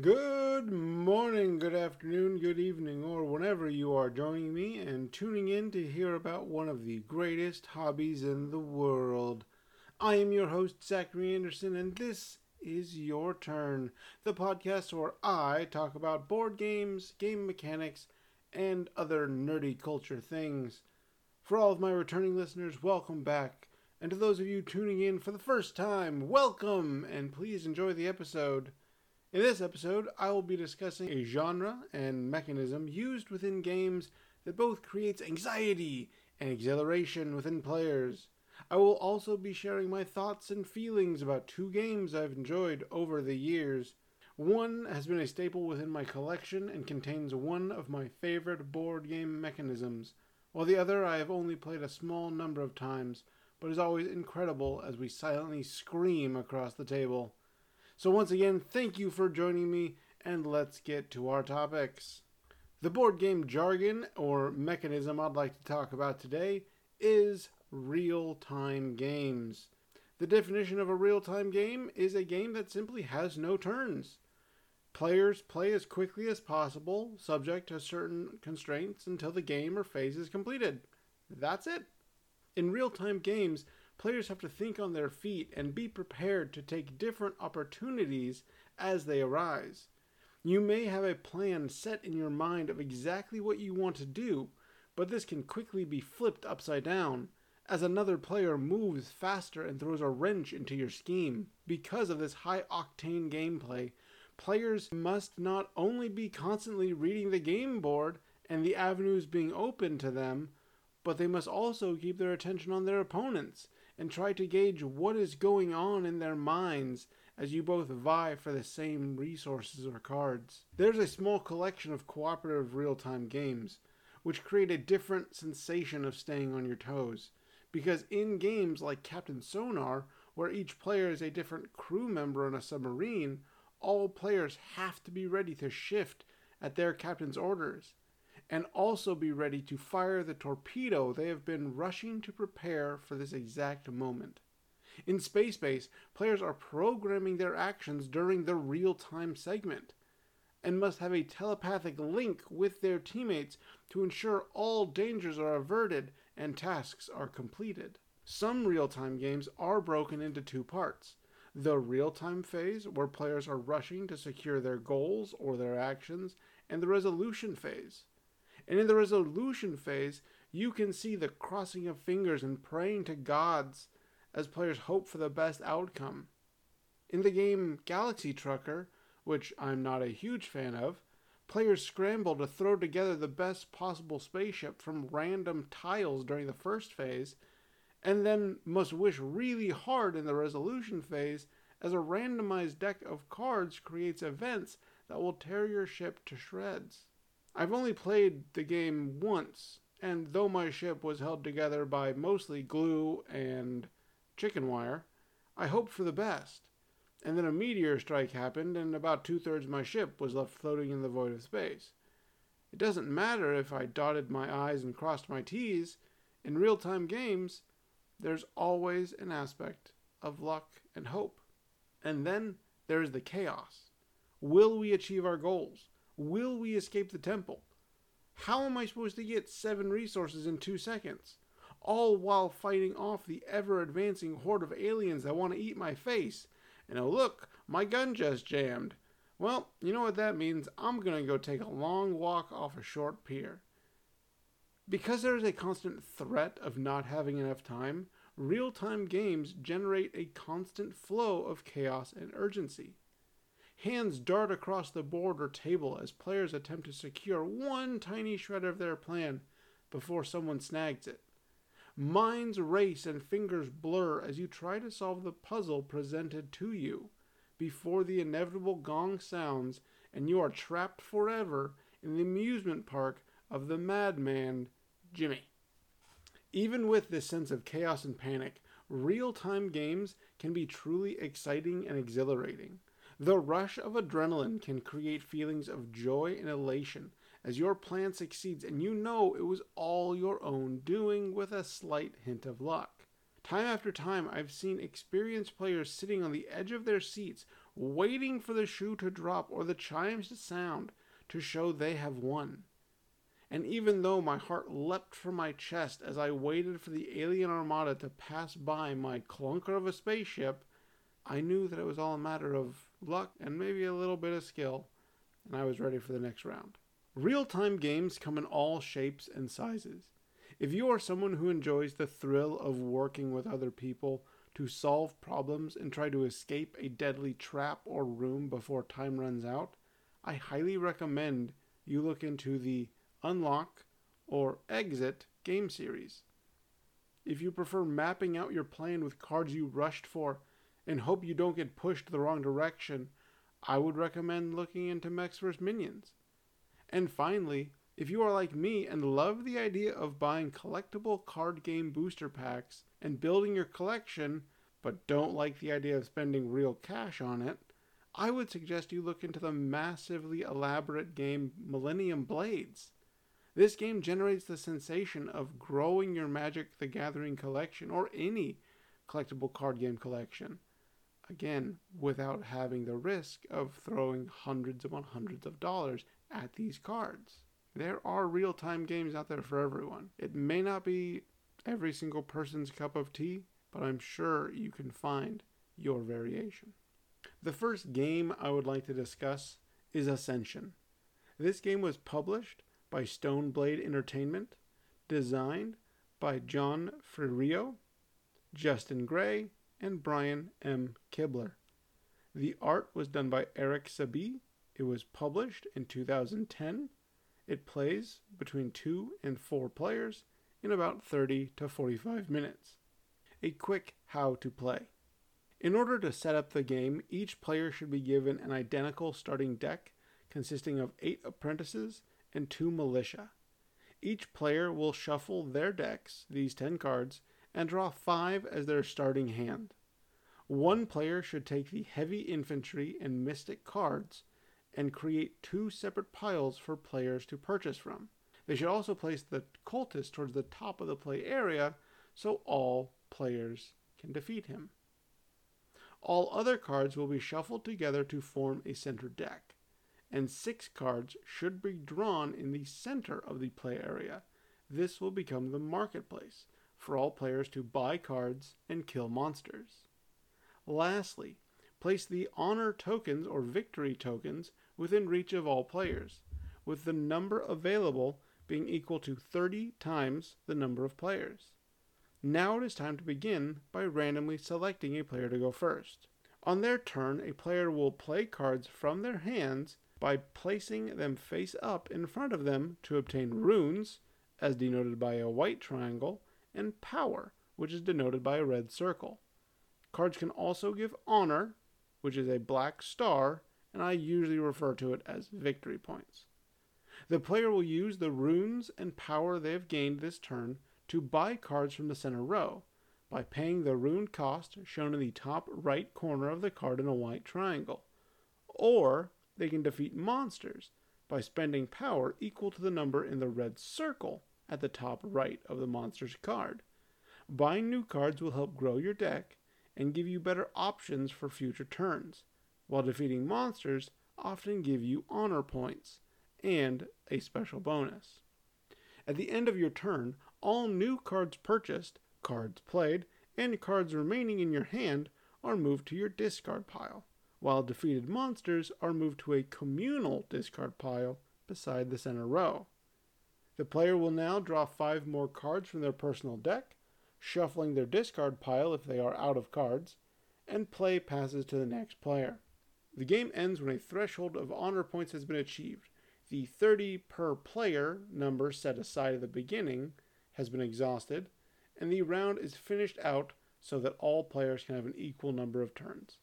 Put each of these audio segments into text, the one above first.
Good morning, good afternoon, good evening, or whenever you are joining me and tuning in to hear about one of the greatest hobbies in the world. I am your host, Zachary Anderson, and this is Your Turn, the podcast where I talk about board games, game mechanics, and other nerdy culture things. For all of my returning listeners, welcome back. And to those of you tuning in for the first time, welcome, and please enjoy the episode. In this episode, I will be discussing a genre and mechanism used within games that both creates anxiety and exhilaration within players. I will also be sharing my thoughts and feelings about two games I've enjoyed over the years. One has been a staple within my collection and contains one of my favorite board game mechanisms, while the other I have only played a small number of times, but is always incredible as we silently scream across the table. So, once again, thank you for joining me, and let's get to our topics. The board game jargon or mechanism I'd like to talk about today is real time games. The definition of a real time game is a game that simply has no turns. Players play as quickly as possible, subject to certain constraints, until the game or phase is completed. That's it. In real time games, players have to think on their feet and be prepared to take different opportunities as they arise. You may have a plan set in your mind of exactly what you want to do, but this can quickly be flipped upside down as another player moves faster and throws a wrench into your scheme. Because of this high octane gameplay, players must not only be constantly reading the game board and the avenues being open to them, but they must also keep their attention on their opponents and try to gauge what is going on in their minds as you both vie for the same resources or cards. There's a small collection of cooperative real time games, which create a different sensation of staying on your toes. Because in games like Captain Sonar, where each player is a different crew member on a submarine, all players have to be ready to shift at their captain's orders and also be ready to fire the torpedo they have been rushing to prepare for this exact moment. In Space Base, players are programming their actions during the real time segment and must have a telepathic link with their teammates to ensure all dangers are averted and tasks are completed. Some real time games are broken into two parts the real time phase, where players are rushing to secure their goals or their actions, and the resolution phase, and in the resolution phase, you can see the crossing of fingers and praying to gods as players hope for the best outcome. In the game Galaxy Trucker, which I'm not a huge fan of, players scramble to throw together the best possible spaceship from random tiles during the first phase, and then must wish really hard in the resolution phase as a randomized deck of cards creates events that will tear your ship to shreds. I've only played the game once, and though my ship was held together by mostly glue and chicken wire, I hoped for the best. And then a meteor strike happened, and about two thirds of my ship was left floating in the void of space. It doesn't matter if I dotted my I's and crossed my T's. In real time games, there's always an aspect of luck and hope. And then there is the chaos. Will we achieve our goals? Will we escape the temple? How am I supposed to get seven resources in two seconds? All while fighting off the ever advancing horde of aliens that want to eat my face. And oh, look, my gun just jammed. Well, you know what that means. I'm going to go take a long walk off a short pier. Because there is a constant threat of not having enough time, real time games generate a constant flow of chaos and urgency. Hands dart across the board or table as players attempt to secure one tiny shred of their plan before someone snags it. Minds race and fingers blur as you try to solve the puzzle presented to you before the inevitable gong sounds and you are trapped forever in the amusement park of the madman Jimmy. Even with this sense of chaos and panic, real time games can be truly exciting and exhilarating. The rush of adrenaline can create feelings of joy and elation as your plan succeeds and you know it was all your own doing with a slight hint of luck. Time after time, I've seen experienced players sitting on the edge of their seats waiting for the shoe to drop or the chimes to sound to show they have won. And even though my heart leapt from my chest as I waited for the alien armada to pass by my clunker of a spaceship, I knew that it was all a matter of luck and maybe a little bit of skill, and I was ready for the next round. Real time games come in all shapes and sizes. If you are someone who enjoys the thrill of working with other people to solve problems and try to escape a deadly trap or room before time runs out, I highly recommend you look into the Unlock or Exit game series. If you prefer mapping out your plan with cards you rushed for and hope you don't get pushed the wrong direction, I would recommend looking into Mechs vs. Minions. And finally, if you are like me and love the idea of buying collectible card game booster packs and building your collection, but don't like the idea of spending real cash on it, I would suggest you look into the massively elaborate game Millennium Blades. This game generates the sensation of growing your Magic the Gathering collection or any collectible card game collection. Again, without having the risk of throwing hundreds upon hundreds of dollars at these cards. There are real time games out there for everyone. It may not be every single person's cup of tea, but I'm sure you can find your variation. The first game I would like to discuss is Ascension. This game was published by Stoneblade Entertainment, designed by John Fiorillo, Justin Gary, and Brian M. Kibler. The art was done by Eric Sabee. It was published in 2010 it plays between 2 and 4 players in about 30 to 45 minutes. A quick how to play. In order to set up the game, each player should be given an identical starting deck consisting of 8 apprentices and 2 militia. Each player will shuffle their decks, these 10 cards, and draw 5 as their starting hand. One player should take the heavy infantry and mystic cards and create two separate piles for players to purchase from. They should also place the cultist towards the top of the play area so all players can defeat him. All other cards will be shuffled together to form a center deck, and six cards should be drawn in the center of the play area. This will become the marketplace for all players to buy cards and kill monsters. Lastly, place the honor tokens or victory tokens within reach of all players, with the number available being equal to 30 times the number of players. Now it is time to begin by randomly selecting a player to go first. On their turn, a player will play cards from their hands by placing them face up in front of them to obtain runes, as denoted by a white triangle, and power, which is denoted by a red circle. Cards can also give honor, which is a black star, and I usually refer to it as victory points. The player will use the runes and power they have gained this turn to buy cards from the center row by paying the rune cost shown in the top right corner of the card in a white triangle. Or they can defeat monsters by spending power equal to the number in the red circle at the top right of the monster's card. Buying new cards will help grow your deck and give you better options for future turns while defeating monsters often give you honor points and a special bonus. At the end of your turn, all new cards purchased, cards played, and cards remaining in your hand are moved to your discard pile, while defeated monsters are moved to a communal discard pile beside the center row. The player will now draw five more cards from their personal deck, shuffling their discard pile if they are out of cards, and play passes to the next player. The game ends when a threshold of honor points has been achieved. The 30 per player number set aside at the beginning has been exhausted, and the round is finished out so that all players can have an equal number of turns.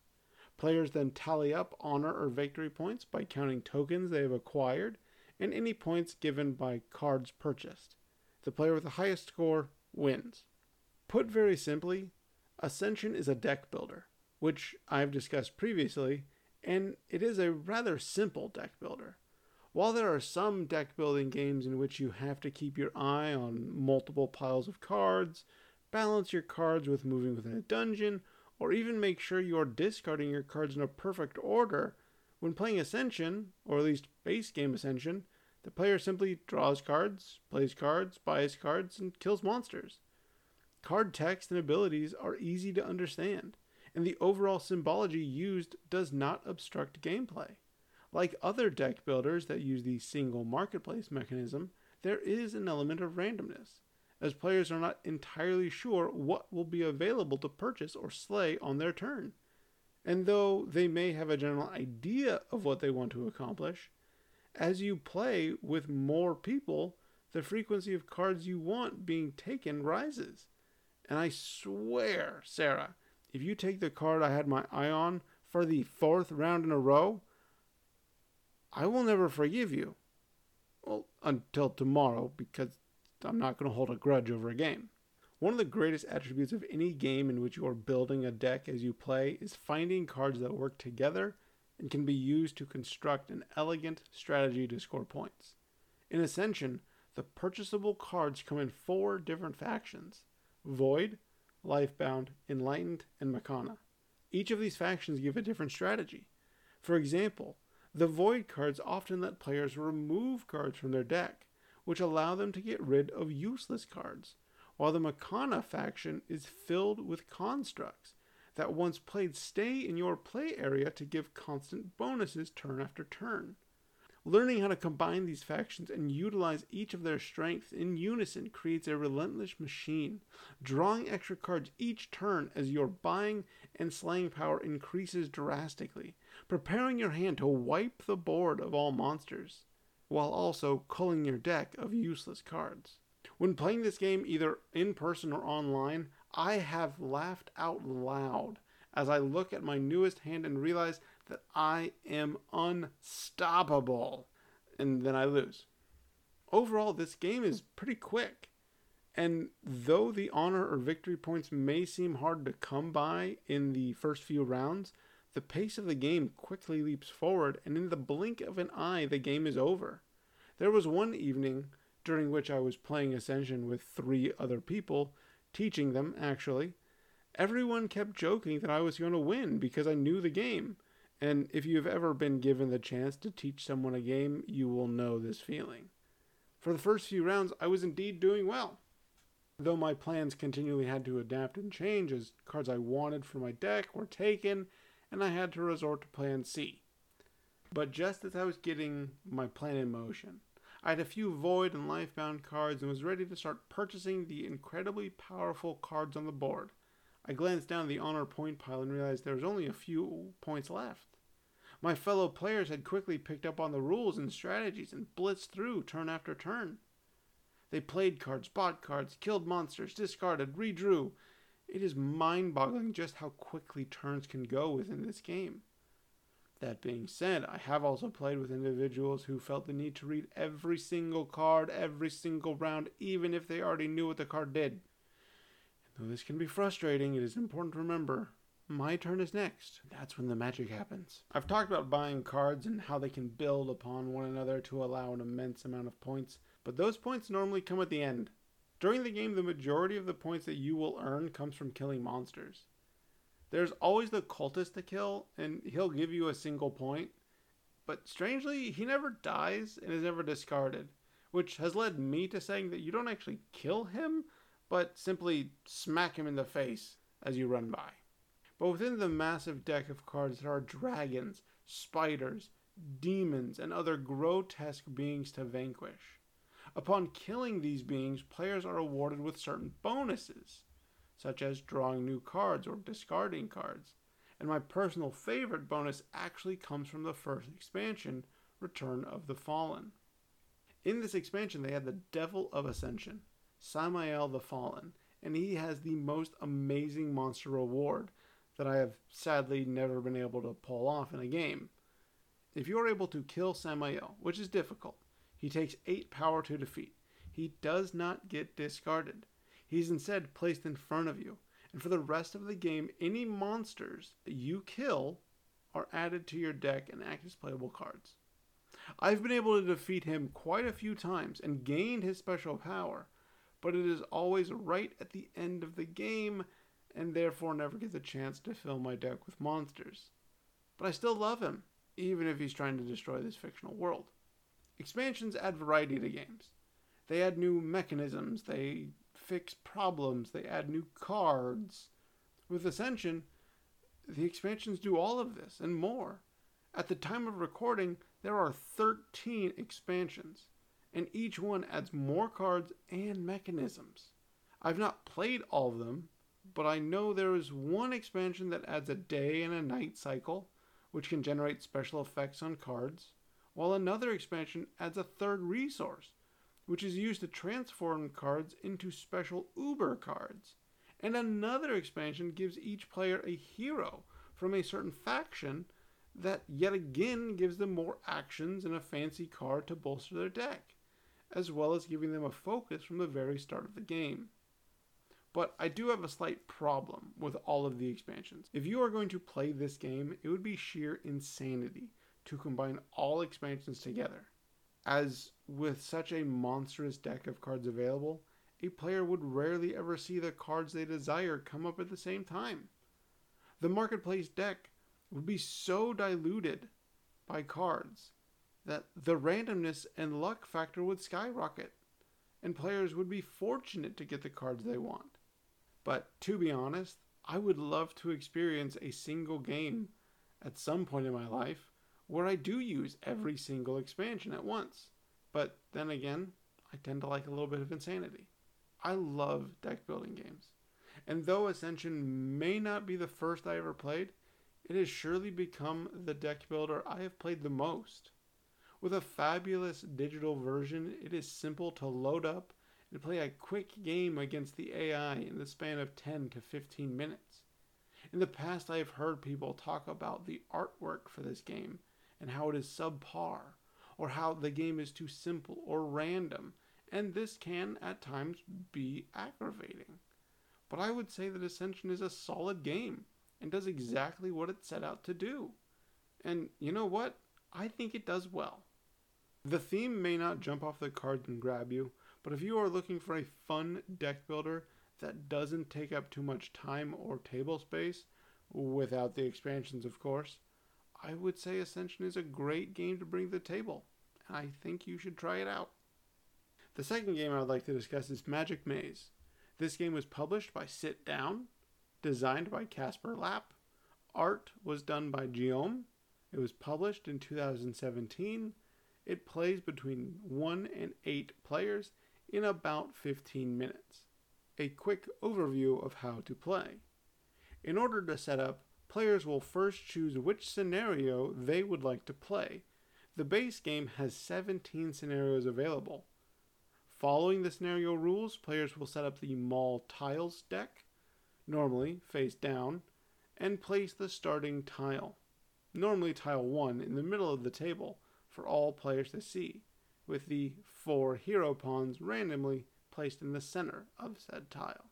Players then tally up honor or victory points by counting tokens they have acquired and any points given by cards purchased. The player with the highest score wins. Put very simply, Ascension is a deck builder, which I've discussed previously and it is a rather simple deck builder. While there are some deck building games in which you have to keep your eye on multiple piles of cards, balance your cards with moving within a dungeon, or even make sure you are discarding your cards in a perfect order, when playing Ascension, or at least base game Ascension, the player simply draws cards, plays cards, buys cards, and kills monsters. Card text and abilities are easy to understand, and the overall symbology used does not obstruct gameplay. Like other deck builders that use the single marketplace mechanism, there is an element of randomness, as players are not entirely sure what will be available to purchase or slay on their turn. And though they may have a general idea of what they want to accomplish, as you play with more people, the frequency of cards you want being taken rises. And I swear, Sarah, if you take the card I had my eye on for the fourth round in a row, I will never forgive you. Well, until tomorrow, because I'm not going to hold a grudge over a game. One of the greatest attributes of any game in which you are building a deck as you play is finding cards that work together and can be used to construct an elegant strategy to score points. In Ascension, the purchasable cards come in four different factions Void, Lifebound, Enlightened, and Mechana. Each of these factions give a different strategy. For example, the Void cards often let players remove cards from their deck, which allow them to get rid of useless cards, while the Mechana faction is filled with constructs that once played stay in your play area to give constant bonuses turn after turn. Learning how to combine these factions and utilize each of their strengths in unison creates a relentless machine, drawing extra cards each turn as your buying and slaying power increases drastically, preparing your hand to wipe the board of all monsters, while also culling your deck of useless cards. When playing this game either in person or online, I have laughed out loud as I look at my newest hand and realize that I am unstoppable. And then I lose. Overall, this game is pretty quick. And though the honor or victory points may seem hard to come by in the first few rounds, the pace of the game quickly leaps forward, and in the blink of an eye, the game is over. There was one evening during which I was playing Ascension with three other people teaching them, actually, everyone kept joking that I was going to win because I knew the game. And if you've ever been given the chance to teach someone a game, you will know this feeling. For the first few rounds, I was indeed doing well. Though my plans continually had to adapt and change as cards I wanted for my deck were taken, and I had to resort to plan C. But just as I was getting my plan in motion, I had a few void and lifebound cards and was ready to start purchasing the incredibly powerful cards on the board. I glanced down the honor point pile and realized there was only a few points left. My fellow players had quickly picked up on the rules and strategies and blitzed through turn after turn. They played cards, bought cards, killed monsters, discarded, redrew. It is mind boggling just how quickly turns can go within this game. That being said, I have also played with individuals who felt the need to read every single card every single round, even if they already knew what the card did. And though this can be frustrating, it is important to remember my turn is next. That's when the magic happens. I've talked about buying cards and how they can build upon one another to allow an immense amount of points, but those points normally come at the end. During the game, the majority of the points that you will earn comes from killing monsters. There's always the cultist to kill, and he'll give you a single point. But strangely, he never dies and is never discarded, which has led me to saying that you don't actually kill him, but simply smack him in the face as you run by. But within the massive deck of cards, there are dragons, spiders, demons, and other grotesque beings to vanquish. Upon killing these beings, players are awarded with certain bonuses such as drawing new cards or discarding cards. And my personal favorite bonus actually comes from the first expansion, Return of the Fallen. In this expansion, they had the Devil of Ascension, Samael the Fallen, and he has the most amazing monster reward that I have sadly never been able to pull off in a game. If you are able to kill Samael, which is difficult, he takes 8 power to defeat. He does not get discarded. He's instead placed in front of you. And for the rest of the game, any monsters that you kill are added to your deck and act as playable cards. I've been able to defeat him quite a few times and gained his special power, but it is always right at the end of the game, and therefore never get the chance to fill my deck with monsters. But I still love him, even if he's trying to destroy this fictional world. Expansions add variety to games. They add new mechanisms, they fix problems, they add new cards. With Ascension, the expansions do all of this and more. At the time of recording, there are 13 expansions, and each one adds more cards and mechanisms. I've not played all of them, but I know there is one expansion that adds a day and a night cycle, which can generate special effects on cards, while another expansion adds a third resource, which is used to transform cards into special Uber cards. And another expansion gives each player a hero from a certain faction that yet again gives them more actions and a fancy card to bolster their deck, as well as giving them a focus from the very start of the game. But I do have a slight problem with all of the expansions. If you are going to play this game, it would be sheer insanity to combine all expansions together. As with such a monstrous deck of cards available, a player would rarely ever see the cards they desire come up at the same time. The marketplace deck would be so diluted by cards that the randomness and luck factor would skyrocket, and players would be fortunate to get the cards they want. But to be honest, I would love to experience a single game at some point in my life where I do use every single expansion at once. But then again, I tend to like a little bit of insanity. I love deck building games. And though Ascension may not be the first I ever played, it has surely become the deck builder I have played the most. With a fabulous digital version, it is simple to load up and play a quick game against the AI in the span of 10 to 15 minutes. In the past, I have heard people talk about the artwork for this game and how it is subpar, or how the game is too simple or random, and this can at times be aggravating. But I would say that Ascension is a solid game and does exactly what it set out to do. And you know what? I think it does well. The theme may not jump off the cards and grab you, but if you are looking for a fun deck builder that doesn't take up too much time or table space, without the expansions, of course, I would say Ascension is a great game to bring to the table, I think you should try it out. The second game I would like to discuss is Magic Maze. This game was published by Sit Down, designed by Kasper Lapp, art was done by Guillaume. It was published in 2017. It plays between 1 and 8 players in about 15 minutes. A quick overview of how to play. In order to set up, players will first choose which scenario they would like to play. The base game has 17 scenarios available. Following the scenario rules, players will set up the mall tiles deck, normally face down, and place the starting tile, normally tile 1, in the middle of the table for all players to see with the four hero pawns randomly placed in the center of said tile.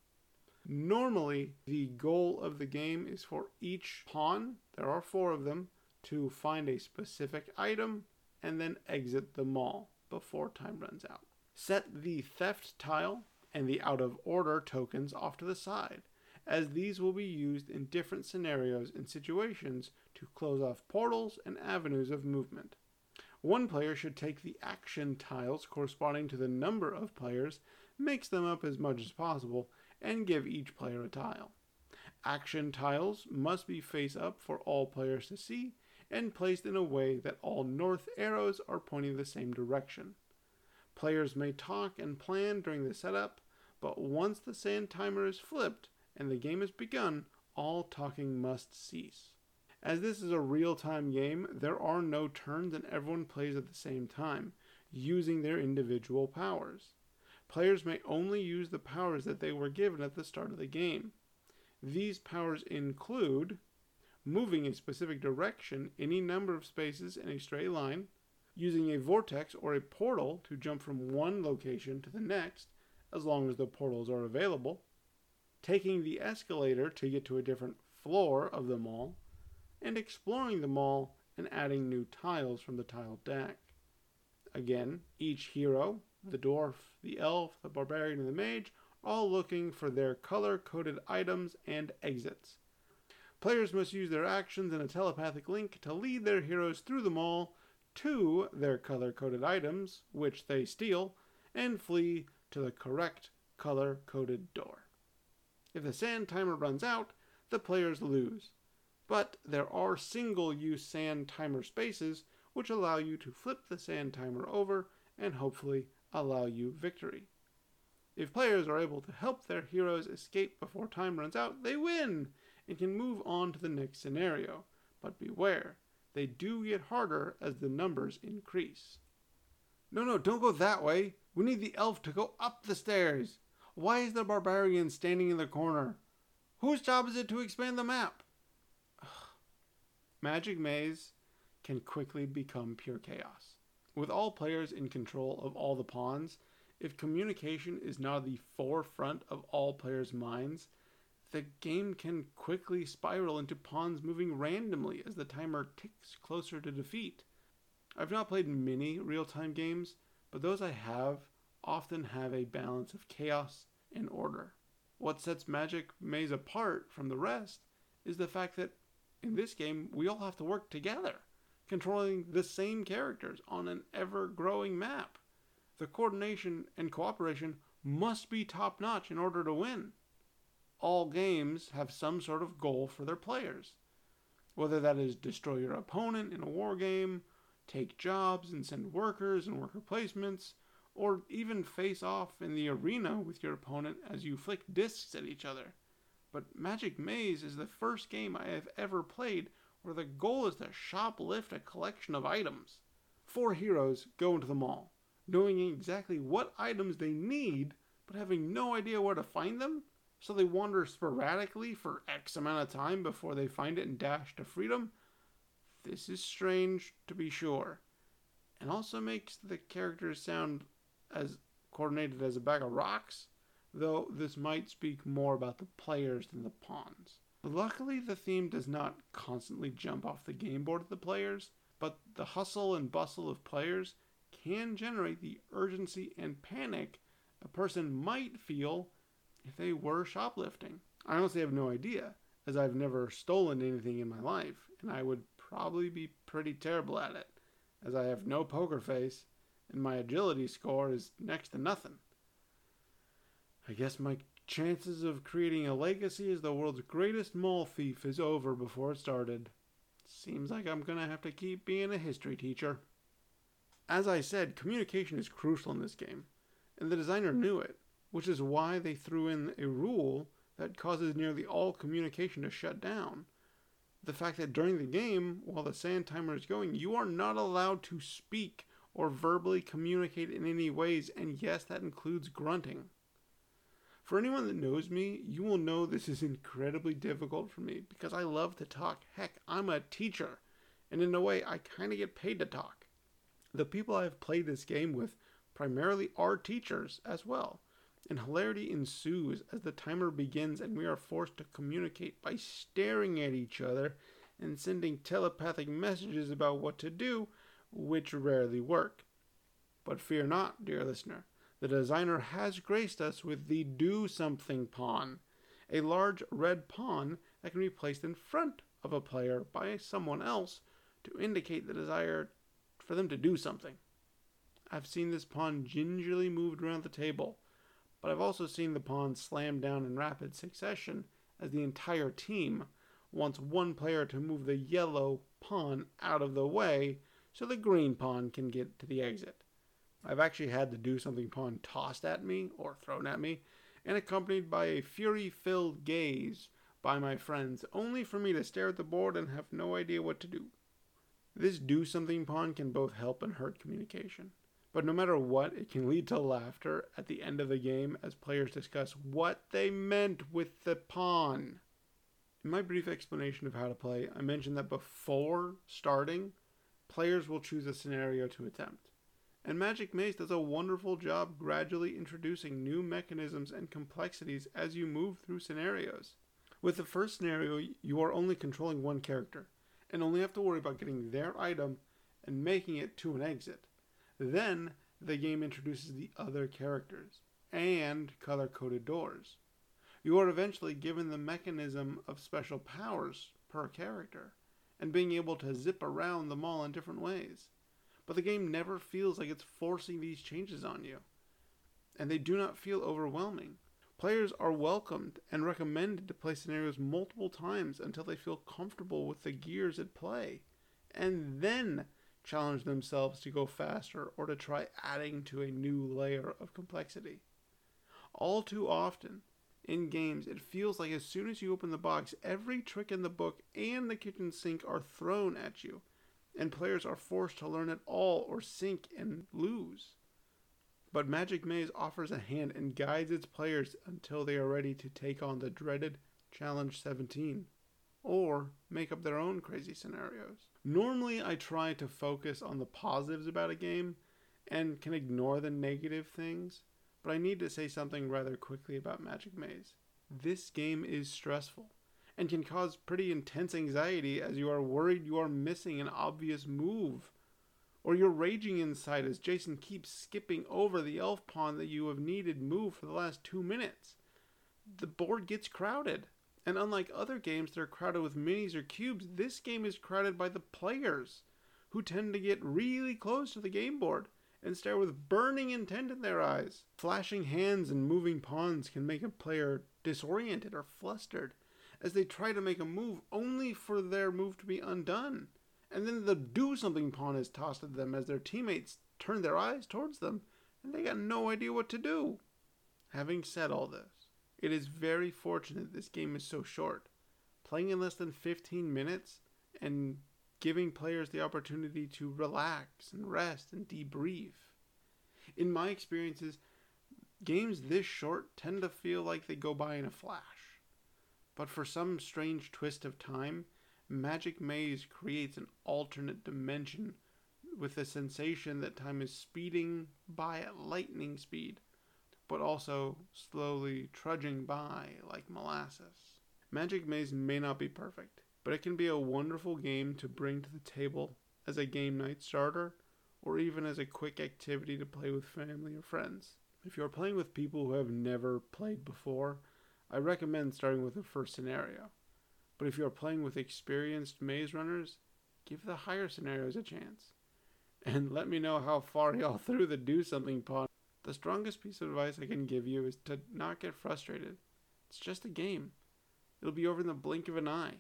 Normally, the goal of the game is for each pawn, there are four of them, to find a specific item and then exit the mall before time runs out. Set the theft tile and the out of order tokens off to the side, as these will be used in different scenarios and situations to close off portals and avenues of movement. One player should take the action tiles corresponding to the number of players, mix them up as much as possible, and give each player a tile. Action tiles must be face up for all players to see and placed in a way that all north arrows are pointing the same direction. Players may talk and plan during the setup, but once the sand timer is flipped and the game is begun, all talking must cease. As this is a real time game, there are no turns and everyone plays at the same time, using their individual powers. Players may only use the powers that they were given at the start of the game. These powers include moving a specific direction any number of spaces in a straight line, using a vortex or a portal to jump from one location to the next, as long as the portals are available, taking the escalator to get to a different floor of the mall, and exploring the mall and adding new tiles from the tile deck. Again, each hero, the dwarf, the elf, the barbarian, and the mage, all looking for their color coded items and exits. Players must use their actions and a telepathic link to lead their heroes through the mall to their color coded items, which they steal, and flee to the correct color coded door. If the sand timer runs out, the players lose. But there are single use sand timer spaces which allow you to flip the sand timer over and hopefully allow you victory. If players are able to help their heroes escape before time runs out, they win and can move on to the next scenario. But beware, they do get harder as the numbers increase. No, no, don't go that way. We need the elf to go up the stairs. Why is the barbarian standing in the corner? Whose job is it to expand the map? Magic Maze can quickly become pure chaos. With all players in control of all the pawns, if communication is not the forefront of all players' minds, the game can quickly spiral into pawns moving randomly as the timer ticks closer to defeat. I've not played many real time games, but those I have often have a balance of chaos and order. What sets Magic Maze apart from the rest is the fact that in this game we all have to work together, controlling the same characters on an ever growing map. The coordination and cooperation must be top notch in order to win all games have some sort of goal for their players. Whether that is destroy your opponent in a war game, take jobs and send workers and worker placements, or even face off in the arena with your opponent as you flick discs at each other. But Magic Maze is the first game I have ever played where the goal is to shoplift a collection of items. Four heroes go into the mall, knowing exactly what items they need, but having no idea where to find them so they wander sporadically for X amount of time before they find it and dash to freedom. This is strange, to be sure, and also makes the characters sound as coordinated as a bag of rocks, though this might speak more about the players than the pawns. Luckily, the theme does not constantly jump off the game board at the players, but the hustle and bustle of players can generate the urgency and panic a person might feel if they were shoplifting. I honestly have no idea, as I've never stolen anything in my life, and I would probably be pretty terrible at it, as I have no poker face, and my agility score is next to nothing. I guess my chances of creating a legacy as the world's greatest mall thief is over before it started. Seems like I'm gonna have to keep being a history teacher. As I said, communication is crucial in this game, and the designer knew it which is why they threw in a rule that causes nearly all communication to shut down. The fact that during the game, while the sand timer is going, you are not allowed to speak or verbally communicate in any ways, and yes, that includes grunting. For anyone that knows me, you will know this is incredibly difficult for me because I love to talk. Heck, I'm a teacher, and in a way, I kind of get paid to talk. The people I've played this game with primarily are teachers as well and hilarity ensues as the timer begins and we are forced to communicate by staring at each other and sending telepathic messages about what to do, which rarely work. But fear not, dear listener, the designer has graced us with the Do Something pawn, a large red pawn that can be placed in front of a player by someone else to indicate the desire for them to do something. I've seen this pawn gingerly moved around the table but I've also seen the pawn slam down in rapid succession as the entire team wants one player to move the yellow pawn out of the way so the green pawn can get to the exit. I've actually had the do something pawn tossed at me or thrown at me and accompanied by a fury filled gaze by my friends, only for me to stare at the board and have no idea what to do. This do something pawn can both help and hurt communication. But no matter what, it can lead to laughter at the end of the game as players discuss what they meant with the pawn. In my brief explanation of how to play, I mentioned that before starting, players will choose a scenario to attempt. And Magic Maze does a wonderful job gradually introducing new mechanisms and complexities as you move through scenarios. With the first scenario, you are only controlling one character, and only have to worry about getting their item and making it to an exit. Then the game introduces the other characters. and color coded doors. You are eventually given the mechanism of special powers per character and being able to zip around the mall in different ways. But the game never feels like it's forcing these changes on you, and they do not feel overwhelming. Players are welcomed and recommended to play scenarios multiple times until they feel comfortable with the gears at play, and then challenge themselves to go faster or to try adding to a new layer of complexity. All too often, in games, it feels like as soon as you open the box, every trick in the book and the kitchen sink are thrown at you, and players are forced to learn it all or sink and lose. But Magic Maze offers a hand and guides its players until they are ready to take on the dreaded Challenge 17 or make up their own crazy scenarios. Normally, I try to focus on the positives about a game and can ignore the negative things, but I need to say something rather quickly about Magic Maze. This game is stressful and can cause pretty intense anxiety as you are worried you are missing an obvious move. Or you're raging inside as Jason keeps skipping over the elf pawn that you have needed move for the last two minutes. The board gets crowded. And unlike other games that are crowded with minis or cubes, this game is crowded by the players, who tend to get really close to the game board and stare with burning intent in their eyes. Flashing hands and moving pawns can make a player disoriented or flustered as they try to make a move only for their move to be undone. And then the do something pawn is tossed at them as their teammates turn their eyes towards them and they got no idea what to do. Having said all this, it is very fortunate this game is so short. Playing in less than 15 minutes and giving players the opportunity to relax and rest and debrief. In my experiences, games this short tend to feel like they go by in a flash. But for some strange twist of time, Magic Maze creates an alternate dimension with the sensation that time is speeding by at lightning speed, but also slowly trudging by like molasses. Magic Maze may not be perfect, but it can be a wonderful game to bring to the table as a game night starter or even as a quick activity to play with family or friends. If you're playing with people who have never played before, I recommend starting with the first scenario. But if you're playing with experienced maze runners, give the higher scenarios a chance. And let me know how far y'all threw the do something pawn. The strongest piece of advice I can give you is to not get frustrated. It's just a game. It'll be over in the blink of an eye.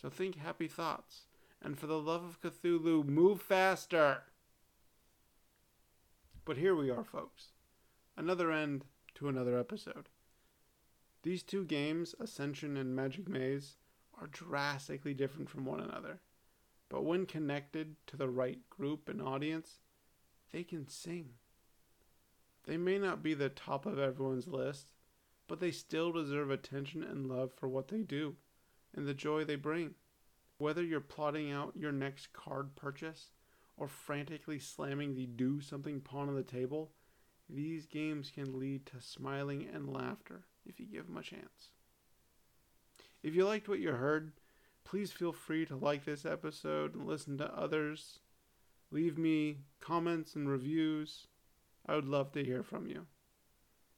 So think happy thoughts. And for the love of Cthulhu, move faster! But here we are, folks. Another end to another episode. These two games, Ascension and Magic Maze, are drastically different from one another. But when connected to the right group and audience, they can sing. They may not be the top of everyone's list, but they still deserve attention and love for what they do and the joy they bring. Whether you're plotting out your next card purchase or frantically slamming the do something pawn on the table, these games can lead to smiling and laughter if you give them a chance. If you liked what you heard, please feel free to like this episode and listen to others. Leave me comments and reviews. I would love to hear from you.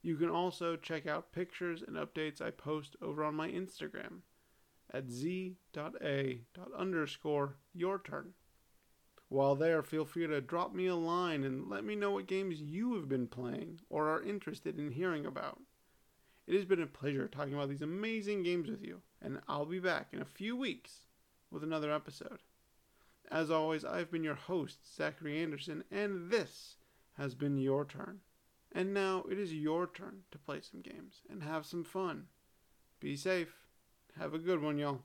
You can also check out pictures and updates I post over on my Instagram at z.a.underscore your turn. While there, feel free to drop me a line and let me know what games you have been playing or are interested in hearing about. It has been a pleasure talking about these amazing games with you, and I'll be back in a few weeks with another episode. As always, I've been your host, Zachary Anderson, and this has been your turn. And now it is your turn to play some games and have some fun. Be safe. Have a good one, y'all.